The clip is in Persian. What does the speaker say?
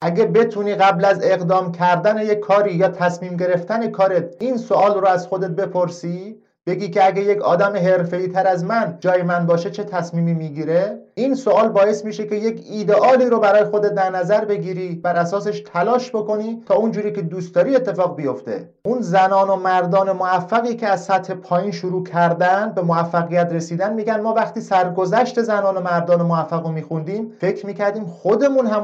اگه بتونی قبل از اقدام کردن یک کاری یا تصمیم گرفتن کارت این سوال رو از خودت بپرسی بگی که اگه یک آدم حرفه‌ای تر از من جای من باشه چه تصمیمی می‌گیره؟ این سوال باعث میشه که یک ایدئالی رو برای خودت در نظر بگیری بر اساسش تلاش بکنی تا اونجوری که دوست داری اتفاق بیفته. اون زنان و مردان موفقی که از سطح پایین شروع کردن به موفقیت رسیدن میگن ما وقتی سرگذشت زنان و مردان موفق رو میخوندیم فکر می‌کردیم خودمون هم